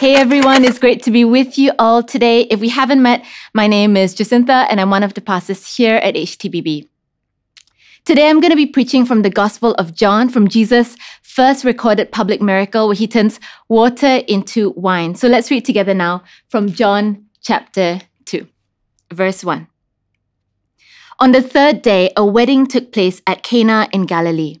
Hey everyone, it's great to be with you all today. If we haven't met, my name is Jacinta and I'm one of the pastors here at HTBB. Today I'm going to be preaching from the Gospel of John, from Jesus' first recorded public miracle where he turns water into wine. So let's read together now from John chapter 2, verse 1. On the third day, a wedding took place at Cana in Galilee.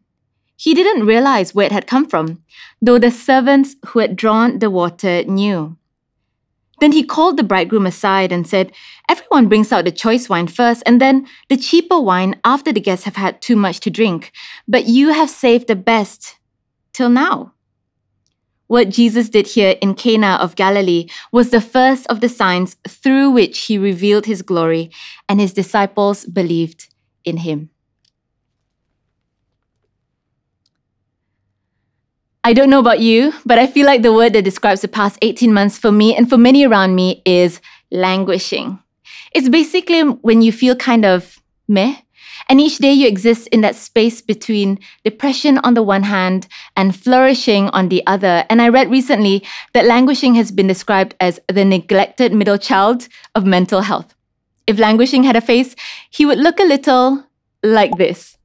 He didn't realize where it had come from, though the servants who had drawn the water knew. Then he called the bridegroom aside and said, Everyone brings out the choice wine first, and then the cheaper wine after the guests have had too much to drink. But you have saved the best till now. What Jesus did here in Cana of Galilee was the first of the signs through which he revealed his glory, and his disciples believed in him. I don't know about you, but I feel like the word that describes the past 18 months for me and for many around me is languishing. It's basically when you feel kind of meh, and each day you exist in that space between depression on the one hand and flourishing on the other. And I read recently that languishing has been described as the neglected middle child of mental health. If languishing had a face, he would look a little like this.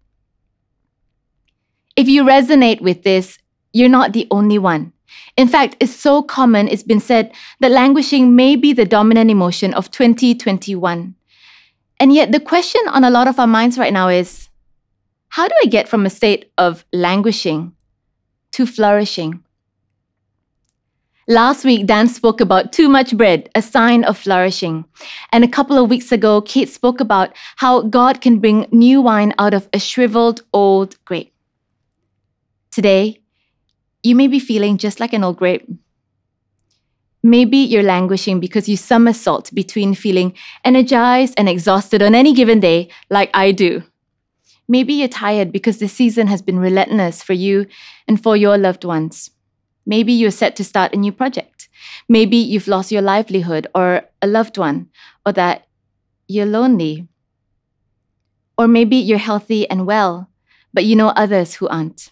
If you resonate with this, you're not the only one. In fact, it's so common, it's been said that languishing may be the dominant emotion of 2021. And yet, the question on a lot of our minds right now is how do I get from a state of languishing to flourishing? Last week, Dan spoke about too much bread, a sign of flourishing. And a couple of weeks ago, Kate spoke about how God can bring new wine out of a shriveled old grape. Today, you may be feeling just like an old grape. Maybe you're languishing because you somersault between feeling energized and exhausted on any given day, like I do. Maybe you're tired because the season has been relentless for you and for your loved ones. Maybe you're set to start a new project. Maybe you've lost your livelihood or a loved one, or that you're lonely. Or maybe you're healthy and well, but you know others who aren't.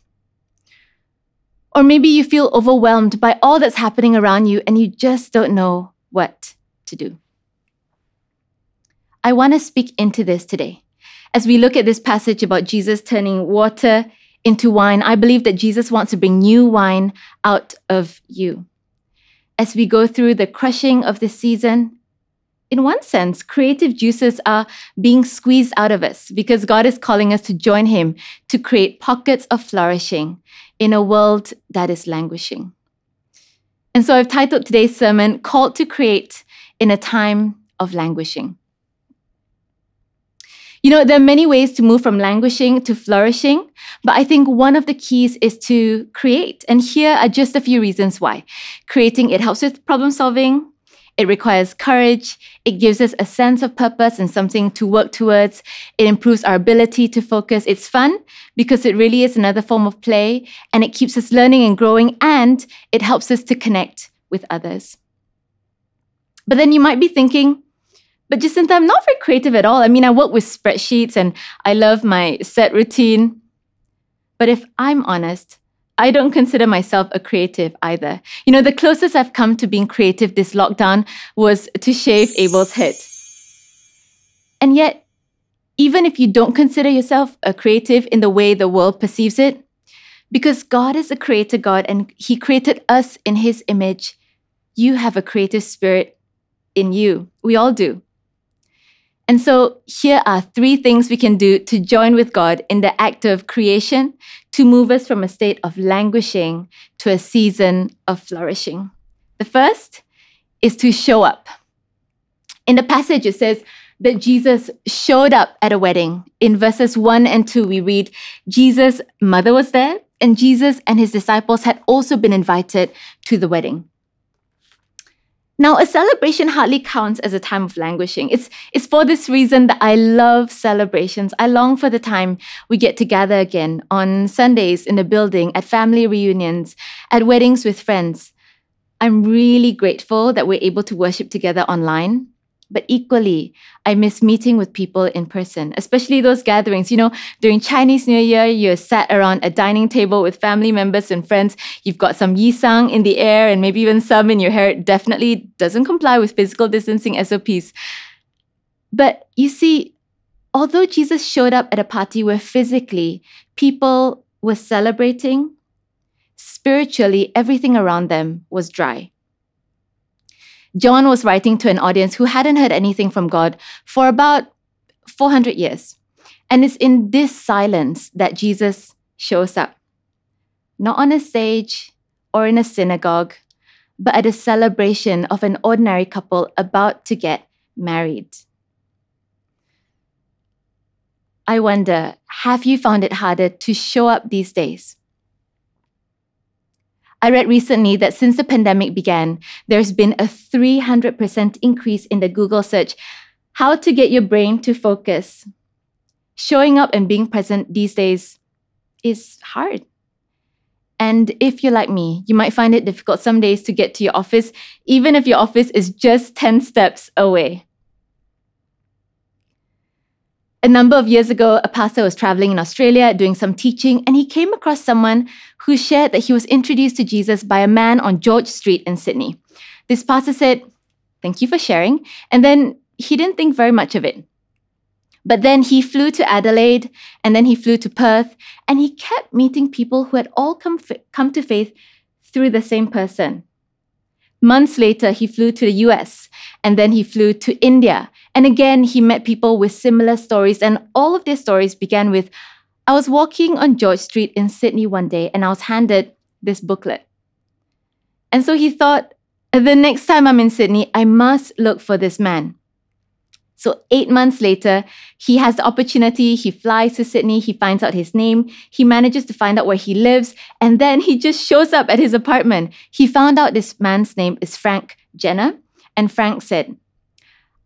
Or maybe you feel overwhelmed by all that's happening around you and you just don't know what to do. I want to speak into this today. As we look at this passage about Jesus turning water into wine, I believe that Jesus wants to bring new wine out of you. As we go through the crushing of the season, in one sense, creative juices are being squeezed out of us because God is calling us to join Him to create pockets of flourishing in a world that is languishing. And so I've titled today's sermon, Called to Create in a Time of Languishing. You know, there are many ways to move from languishing to flourishing, but I think one of the keys is to create. And here are just a few reasons why. Creating, it helps with problem solving, it requires courage. It gives us a sense of purpose and something to work towards. It improves our ability to focus. It's fun because it really is another form of play and it keeps us learning and growing and it helps us to connect with others. But then you might be thinking, but Jacinta, I'm not very creative at all. I mean, I work with spreadsheets and I love my set routine. But if I'm honest, I don't consider myself a creative either. You know, the closest I've come to being creative this lockdown was to shave Abel's head. And yet, even if you don't consider yourself a creative in the way the world perceives it, because God is a creator God and He created us in His image, you have a creative spirit in you. We all do. And so here are three things we can do to join with God in the act of creation to move us from a state of languishing to a season of flourishing. The first is to show up. In the passage, it says that Jesus showed up at a wedding. In verses 1 and 2, we read, Jesus' mother was there, and Jesus and his disciples had also been invited to the wedding. Now, a celebration hardly counts as a time of languishing. It's, it's for this reason that I love celebrations. I long for the time we get together again on Sundays in the building, at family reunions, at weddings with friends. I'm really grateful that we're able to worship together online. But equally, I miss meeting with people in person, especially those gatherings. You know, during Chinese New Year, you're sat around a dining table with family members and friends. You've got some yisang in the air and maybe even some in your hair. It definitely doesn't comply with physical distancing SOPs. But you see, although Jesus showed up at a party where physically people were celebrating, spiritually everything around them was dry. John was writing to an audience who hadn't heard anything from God for about 400 years. And it's in this silence that Jesus shows up. Not on a stage or in a synagogue, but at a celebration of an ordinary couple about to get married. I wonder, have you found it harder to show up these days? I read recently that since the pandemic began, there's been a 300% increase in the Google search how to get your brain to focus. Showing up and being present these days is hard. And if you're like me, you might find it difficult some days to get to your office, even if your office is just 10 steps away. A number of years ago, a pastor was traveling in Australia doing some teaching, and he came across someone who shared that he was introduced to Jesus by a man on George Street in Sydney. This pastor said, Thank you for sharing. And then he didn't think very much of it. But then he flew to Adelaide, and then he flew to Perth, and he kept meeting people who had all come, come to faith through the same person. Months later, he flew to the US, and then he flew to India, and again, he met people with similar stories, and all of their stories began with I was walking on George Street in Sydney one day, and I was handed this booklet. And so he thought, the next time I'm in Sydney, I must look for this man. So, eight months later, he has the opportunity. He flies to Sydney. He finds out his name. He manages to find out where he lives. And then he just shows up at his apartment. He found out this man's name is Frank Jenner. And Frank said,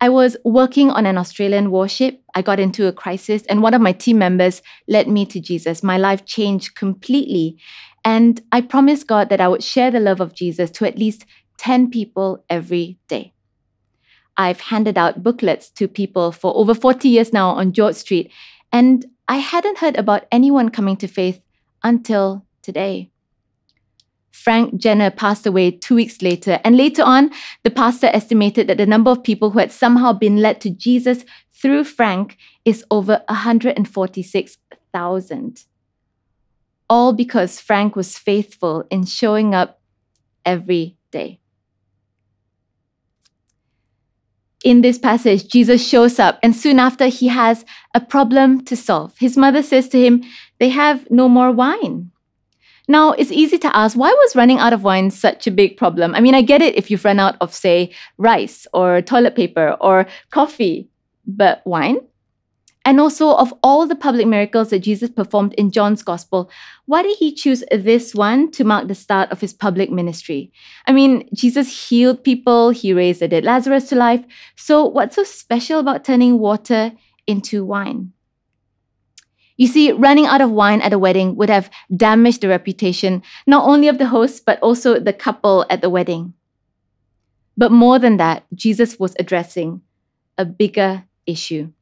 I was working on an Australian warship. I got into a crisis, and one of my team members led me to Jesus. My life changed completely. And I promised God that I would share the love of Jesus to at least 10 people every day. I've handed out booklets to people for over 40 years now on George Street, and I hadn't heard about anyone coming to faith until today. Frank Jenner passed away two weeks later. And later on, the pastor estimated that the number of people who had somehow been led to Jesus through Frank is over 146,000. All because Frank was faithful in showing up every day. In this passage, Jesus shows up, and soon after, he has a problem to solve. His mother says to him, They have no more wine. Now, it's easy to ask why was running out of wine such a big problem? I mean, I get it if you've run out of, say, rice or toilet paper or coffee, but wine? And also, of all the public miracles that Jesus performed in John's gospel, why did he choose this one to mark the start of his public ministry? I mean, Jesus healed people, he raised the dead Lazarus to life. So, what's so special about turning water into wine? You see, running out of wine at a wedding would have damaged the reputation not only of the host, but also the couple at the wedding. But more than that, Jesus was addressing a bigger issue.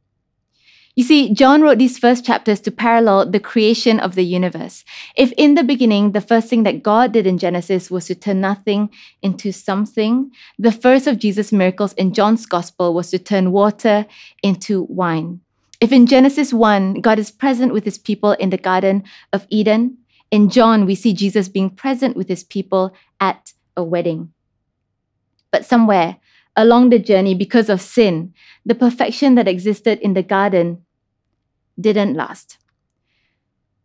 You see, John wrote these first chapters to parallel the creation of the universe. If in the beginning, the first thing that God did in Genesis was to turn nothing into something, the first of Jesus' miracles in John's gospel was to turn water into wine. If in Genesis 1, God is present with his people in the Garden of Eden, in John, we see Jesus being present with his people at a wedding. But somewhere along the journey because of sin, the perfection that existed in the garden didn't last.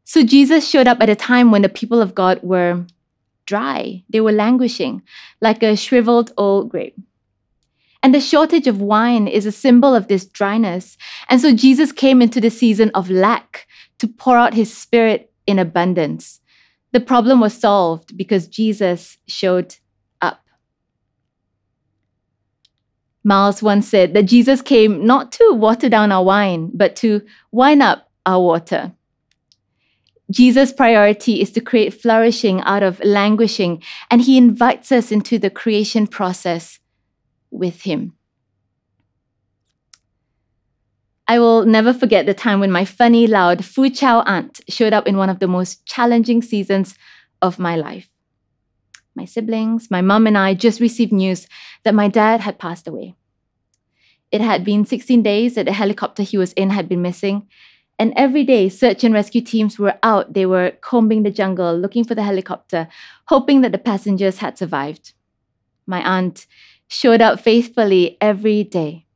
So Jesus showed up at a time when the people of God were dry, they were languishing like a shriveled old grape. And the shortage of wine is a symbol of this dryness. And so Jesus came into the season of lack to pour out his spirit in abundance. The problem was solved because Jesus showed up. Miles once said that Jesus came not to water down our wine, but to wine up our water. Jesus' priority is to create flourishing out of languishing, and he invites us into the creation process with him. I will never forget the time when my funny, loud Fu Chow aunt showed up in one of the most challenging seasons of my life. My siblings, my mum, and I just received news that my dad had passed away. It had been 16 days that the helicopter he was in had been missing, and every day, search and rescue teams were out. They were combing the jungle, looking for the helicopter, hoping that the passengers had survived. My aunt showed up faithfully every day.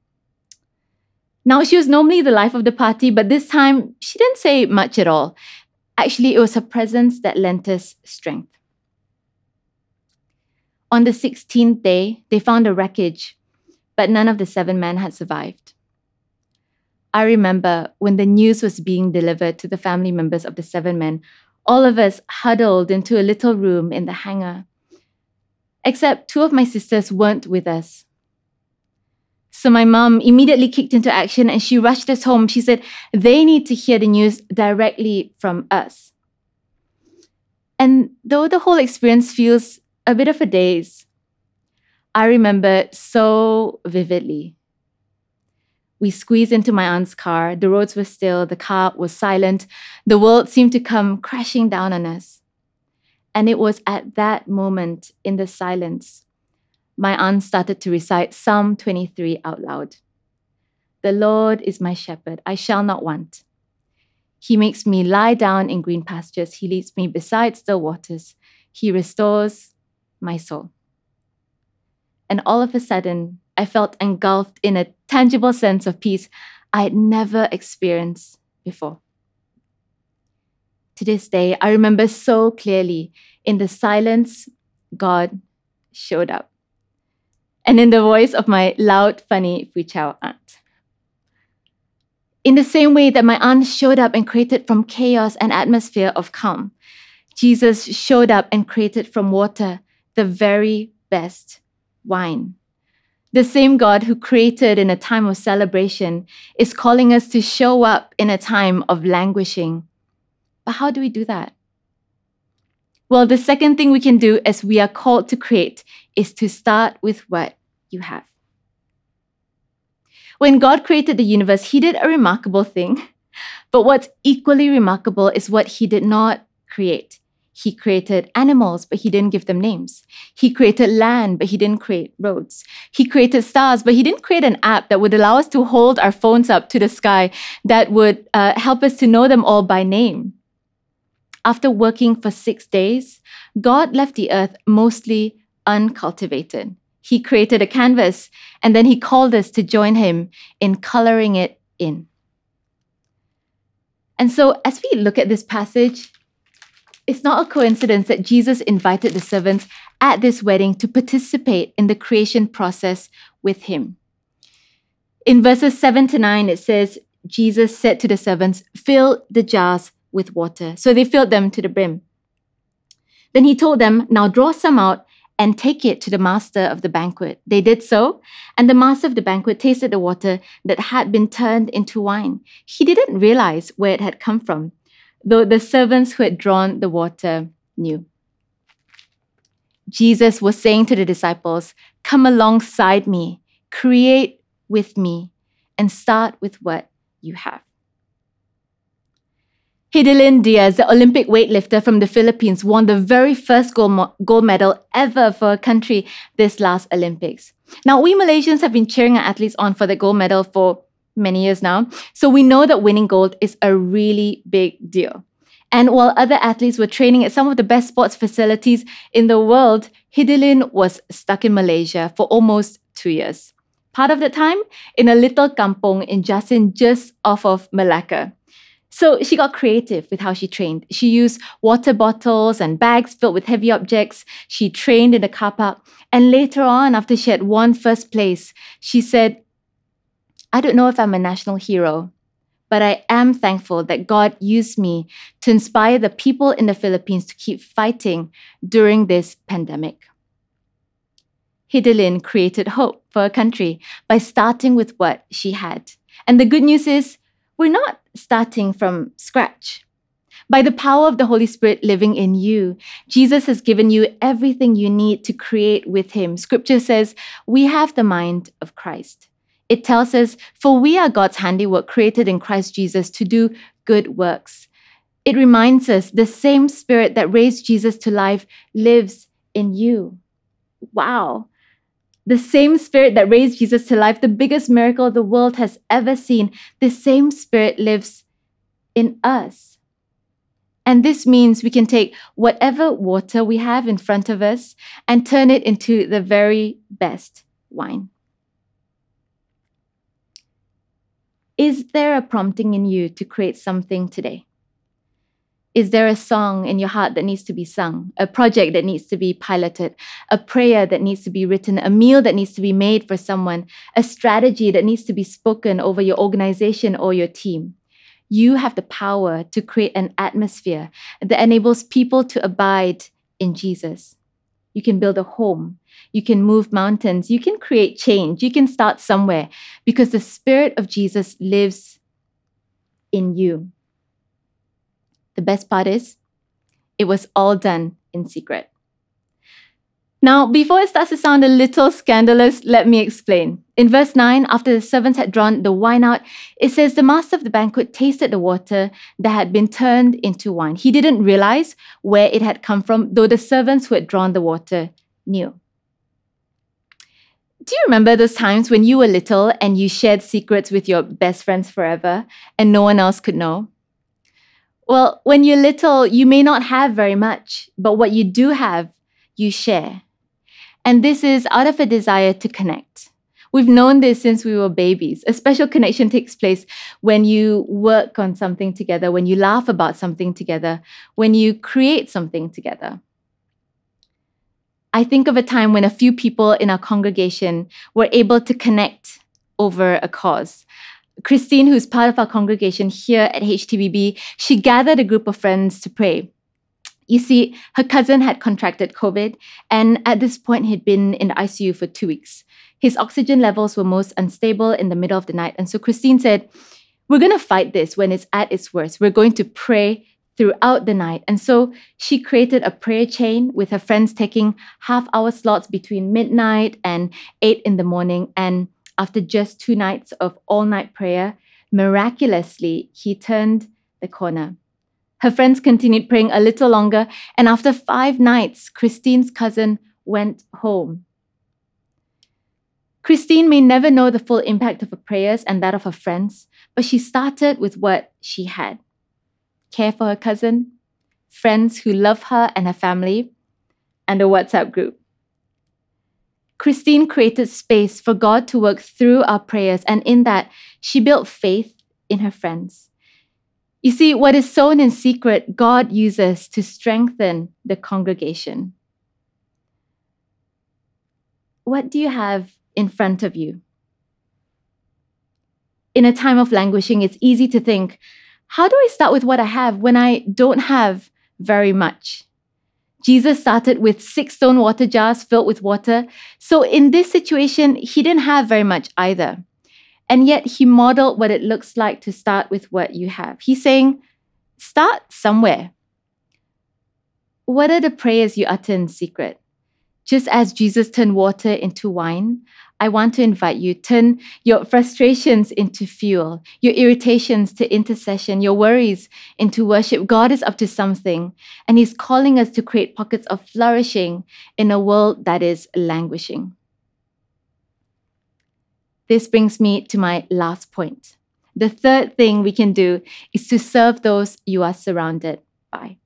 Now, she was normally the life of the party, but this time she didn't say much at all. Actually, it was her presence that lent us strength. On the 16th day, they found a wreckage, but none of the seven men had survived. I remember when the news was being delivered to the family members of the seven men, all of us huddled into a little room in the hangar except two of my sisters weren't with us. So my mom immediately kicked into action and she rushed us home. She said they need to hear the news directly from us. And though the whole experience feels a bit of a daze, I remember so vividly. We squeezed into my aunt's car. The roads were still, the car was silent. The world seemed to come crashing down on us. And it was at that moment in the silence, my aunt started to recite Psalm 23 out loud. The Lord is my shepherd, I shall not want. He makes me lie down in green pastures. He leads me beside still waters. He restores my soul. And all of a sudden, I felt engulfed in a tangible sense of peace I had never experienced before. To this day, I remember so clearly in the silence, God showed up. And in the voice of my loud, funny Fu Chow aunt. In the same way that my aunt showed up and created from chaos an atmosphere of calm, Jesus showed up and created from water the very best wine. The same God who created in a time of celebration is calling us to show up in a time of languishing but how do we do that? Well, the second thing we can do as we are called to create is to start with what you have. When God created the universe, He did a remarkable thing. But what's equally remarkable is what He did not create. He created animals, but he didn't give them names. He created land, but he didn't create roads. He created stars, but he didn't create an app that would allow us to hold our phones up to the sky that would uh, help us to know them all by name after working for six days, God left the earth mostly uncultivated. He created a canvas and then he called us to join him in coloring it in. And so, as we look at this passage, it's not a coincidence that Jesus invited the servants at this wedding to participate in the creation process with him. In verses 7 to 9, it says, Jesus said to the servants, Fill the jars with water. So they filled them to the brim. Then he told them, Now draw some out and take it to the master of the banquet. They did so, and the master of the banquet tasted the water that had been turned into wine. He didn't realize where it had come from, though the servants who had drawn the water knew. Jesus was saying to the disciples, Come alongside me, create with me, and start with what you have. Hidilyn Diaz, the Olympic weightlifter from the Philippines, won the very first gold, mo- gold medal ever for a country this last Olympics. Now, we Malaysians have been cheering our athletes on for the gold medal for many years now, so we know that winning gold is a really big deal. And while other athletes were training at some of the best sports facilities in the world, Hidilyn was stuck in Malaysia for almost two years. Part of the time in a little kampong in Jasin, just off of Malacca. So she got creative with how she trained. She used water bottles and bags filled with heavy objects. She trained in the car park. And later on, after she had won first place, she said, I don't know if I'm a national hero, but I am thankful that God used me to inspire the people in the Philippines to keep fighting during this pandemic. Hidilyn created hope for a country by starting with what she had. And the good news is, we're not starting from scratch. By the power of the Holy Spirit living in you, Jesus has given you everything you need to create with Him. Scripture says we have the mind of Christ. It tells us, For we are God's handiwork created in Christ Jesus to do good works. It reminds us the same Spirit that raised Jesus to life lives in you. Wow. The same Spirit that raised Jesus to life, the biggest miracle the world has ever seen, the same Spirit lives in us. And this means we can take whatever water we have in front of us and turn it into the very best wine. Is there a prompting in you to create something today? Is there a song in your heart that needs to be sung, a project that needs to be piloted, a prayer that needs to be written, a meal that needs to be made for someone, a strategy that needs to be spoken over your organization or your team? You have the power to create an atmosphere that enables people to abide in Jesus. You can build a home. You can move mountains. You can create change. You can start somewhere because the Spirit of Jesus lives in you. The best part is, it was all done in secret. Now, before it starts to sound a little scandalous, let me explain. In verse 9, after the servants had drawn the wine out, it says the master of the banquet tasted the water that had been turned into wine. He didn't realize where it had come from, though the servants who had drawn the water knew. Do you remember those times when you were little and you shared secrets with your best friends forever and no one else could know? Well, when you're little, you may not have very much, but what you do have, you share. And this is out of a desire to connect. We've known this since we were babies. A special connection takes place when you work on something together, when you laugh about something together, when you create something together. I think of a time when a few people in our congregation were able to connect over a cause. Christine, who's part of our congregation here at HTBB, she gathered a group of friends to pray. You see, her cousin had contracted COVID, and at this point, he'd been in the ICU for two weeks. His oxygen levels were most unstable in the middle of the night. And so Christine said, We're going to fight this when it's at its worst. We're going to pray throughout the night. And so she created a prayer chain with her friends taking half hour slots between midnight and eight in the morning. And after just two nights of all night prayer, miraculously, he turned the corner. Her friends continued praying a little longer, and after five nights, Christine's cousin went home. Christine may never know the full impact of her prayers and that of her friends, but she started with what she had care for her cousin, friends who love her and her family, and a WhatsApp group. Christine created space for God to work through our prayers, and in that, she built faith in her friends. You see, what is sown in secret, God uses to strengthen the congregation. What do you have in front of you? In a time of languishing, it's easy to think, how do I start with what I have when I don't have very much? Jesus started with six stone water jars filled with water. So in this situation, he didn't have very much either. And yet he modeled what it looks like to start with what you have. He's saying, start somewhere. What are the prayers you utter in secret? Just as Jesus turned water into wine, I want to invite you turn your frustrations into fuel, your irritations to intercession, your worries into worship. God is up to something, and He's calling us to create pockets of flourishing in a world that is languishing. This brings me to my last point. The third thing we can do is to serve those you are surrounded by.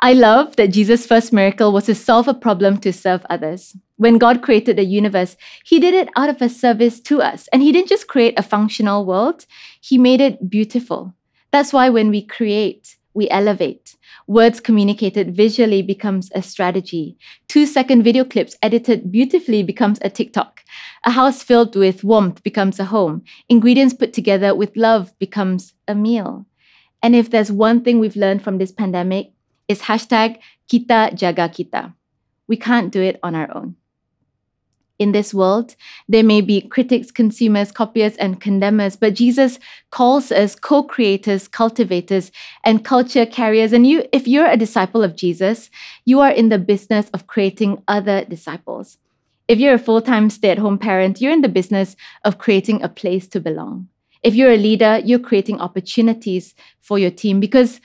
I love that Jesus' first miracle was to solve a problem to serve others. When God created the universe, He did it out of a service to us. And He didn't just create a functional world, He made it beautiful. That's why when we create, we elevate. Words communicated visually becomes a strategy. Two second video clips edited beautifully becomes a TikTok. A house filled with warmth becomes a home. Ingredients put together with love becomes a meal. And if there's one thing we've learned from this pandemic, is hashtag kita jaga kita. We can't do it on our own. In this world, there may be critics, consumers, copyists, and condemners, but Jesus calls us co-creators, cultivators, and culture carriers. And you, if you're a disciple of Jesus, you are in the business of creating other disciples. If you're a full-time stay-at-home parent, you're in the business of creating a place to belong. If you're a leader, you're creating opportunities for your team because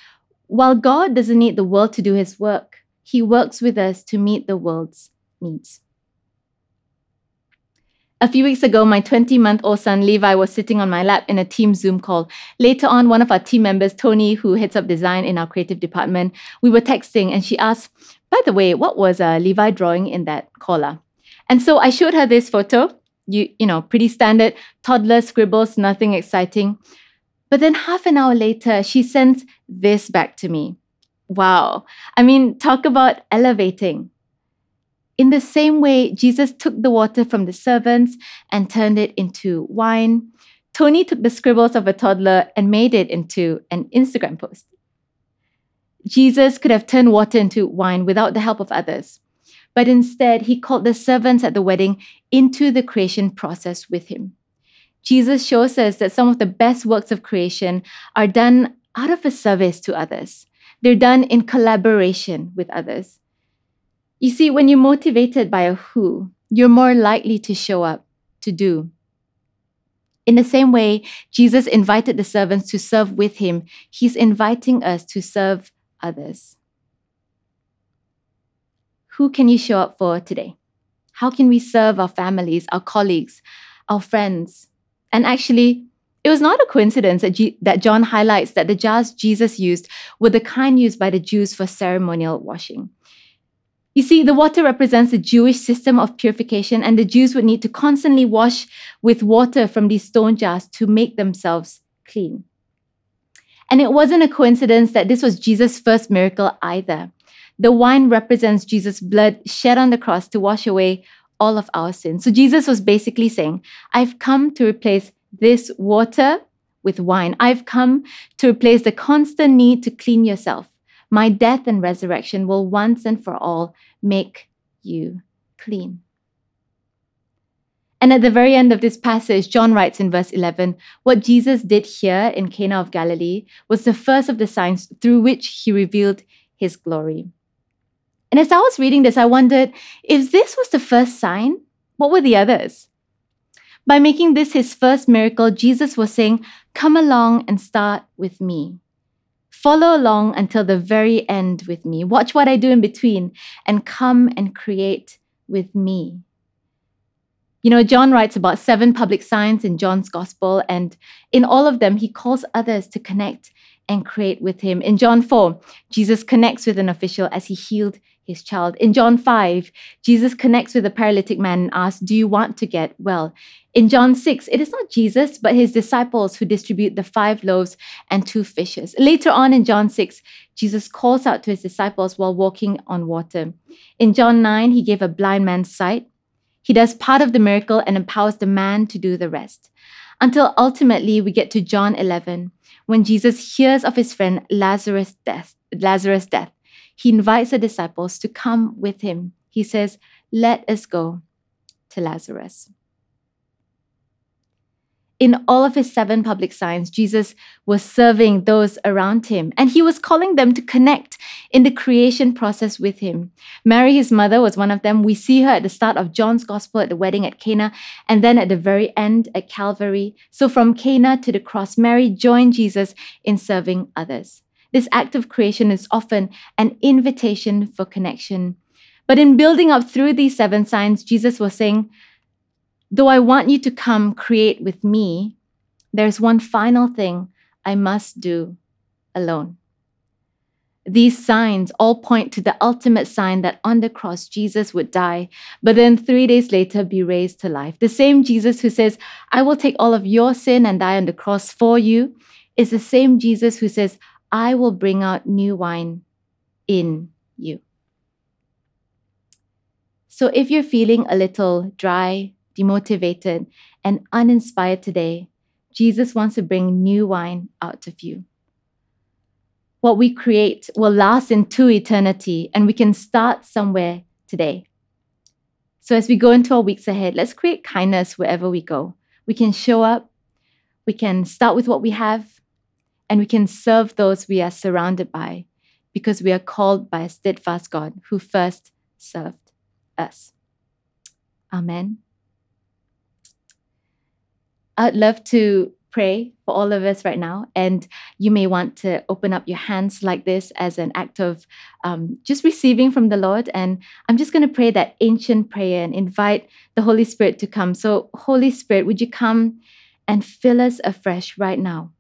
while God doesn't need the world to do his work, he works with us to meet the world's needs. A few weeks ago, my 20 month old son Levi was sitting on my lap in a team Zoom call. Later on, one of our team members, Tony, who heads up design in our creative department, we were texting and she asked, By the way, what was uh, Levi drawing in that collar? And so I showed her this photo. You, you know, pretty standard toddler scribbles, nothing exciting. But then half an hour later, she sends this back to me. Wow. I mean, talk about elevating. In the same way, Jesus took the water from the servants and turned it into wine. Tony took the scribbles of a toddler and made it into an Instagram post. Jesus could have turned water into wine without the help of others, but instead, he called the servants at the wedding into the creation process with him. Jesus shows us that some of the best works of creation are done out of a service to others. They're done in collaboration with others. You see, when you're motivated by a who, you're more likely to show up, to do. In the same way, Jesus invited the servants to serve with him, he's inviting us to serve others. Who can you show up for today? How can we serve our families, our colleagues, our friends, and actually, it was not a coincidence that, G- that John highlights that the jars Jesus used were the kind used by the Jews for ceremonial washing. You see, the water represents the Jewish system of purification, and the Jews would need to constantly wash with water from these stone jars to make themselves clean. And it wasn't a coincidence that this was Jesus' first miracle either. The wine represents Jesus' blood shed on the cross to wash away all of our sins. So Jesus was basically saying, I've come to replace this water with wine. I've come to replace the constant need to clean yourself. My death and resurrection will once and for all make you clean. And at the very end of this passage, John writes in verse 11 What Jesus did here in Cana of Galilee was the first of the signs through which he revealed his glory. And as I was reading this, I wondered if this was the first sign, what were the others? By making this his first miracle, Jesus was saying, Come along and start with me. Follow along until the very end with me. Watch what I do in between and come and create with me. You know, John writes about seven public signs in John's gospel, and in all of them, he calls others to connect and create with him. In John 4, Jesus connects with an official as he healed his child. In John 5, Jesus connects with a paralytic man and asks, Do you want to get well? In John 6, it is not Jesus, but his disciples who distribute the five loaves and two fishes. Later on in John 6, Jesus calls out to his disciples while walking on water. In John 9, he gave a blind man sight. He does part of the miracle and empowers the man to do the rest. Until ultimately we get to John 11, when Jesus hears of his friend Lazarus' death. Lazarus' death he invites the disciples to come with him. He says, Let us go to Lazarus. In all of his seven public signs, Jesus was serving those around him and he was calling them to connect in the creation process with him. Mary, his mother, was one of them. We see her at the start of John's gospel at the wedding at Cana and then at the very end at Calvary. So from Cana to the cross, Mary joined Jesus in serving others. This act of creation is often an invitation for connection. But in building up through these seven signs, Jesus was saying, Though I want you to come create with me, there's one final thing I must do alone. These signs all point to the ultimate sign that on the cross Jesus would die, but then three days later be raised to life. The same Jesus who says, I will take all of your sin and die on the cross for you, is the same Jesus who says, I will bring out new wine in you. So if you're feeling a little dry, demotivated, and uninspired today, Jesus wants to bring new wine out of you what we create will last into eternity and we can start somewhere today. So, as we go into our weeks ahead, let's create kindness wherever we go. We can show up, we can start with what we have, and we can serve those we are surrounded by because we are called by a steadfast God who first served us. Amen. I'd love to pray for all of us right now. And you may want to open up your hands like this as an act of um, just receiving from the Lord. And I'm just going to pray that ancient prayer and invite the Holy Spirit to come. So, Holy Spirit, would you come and fill us afresh right now?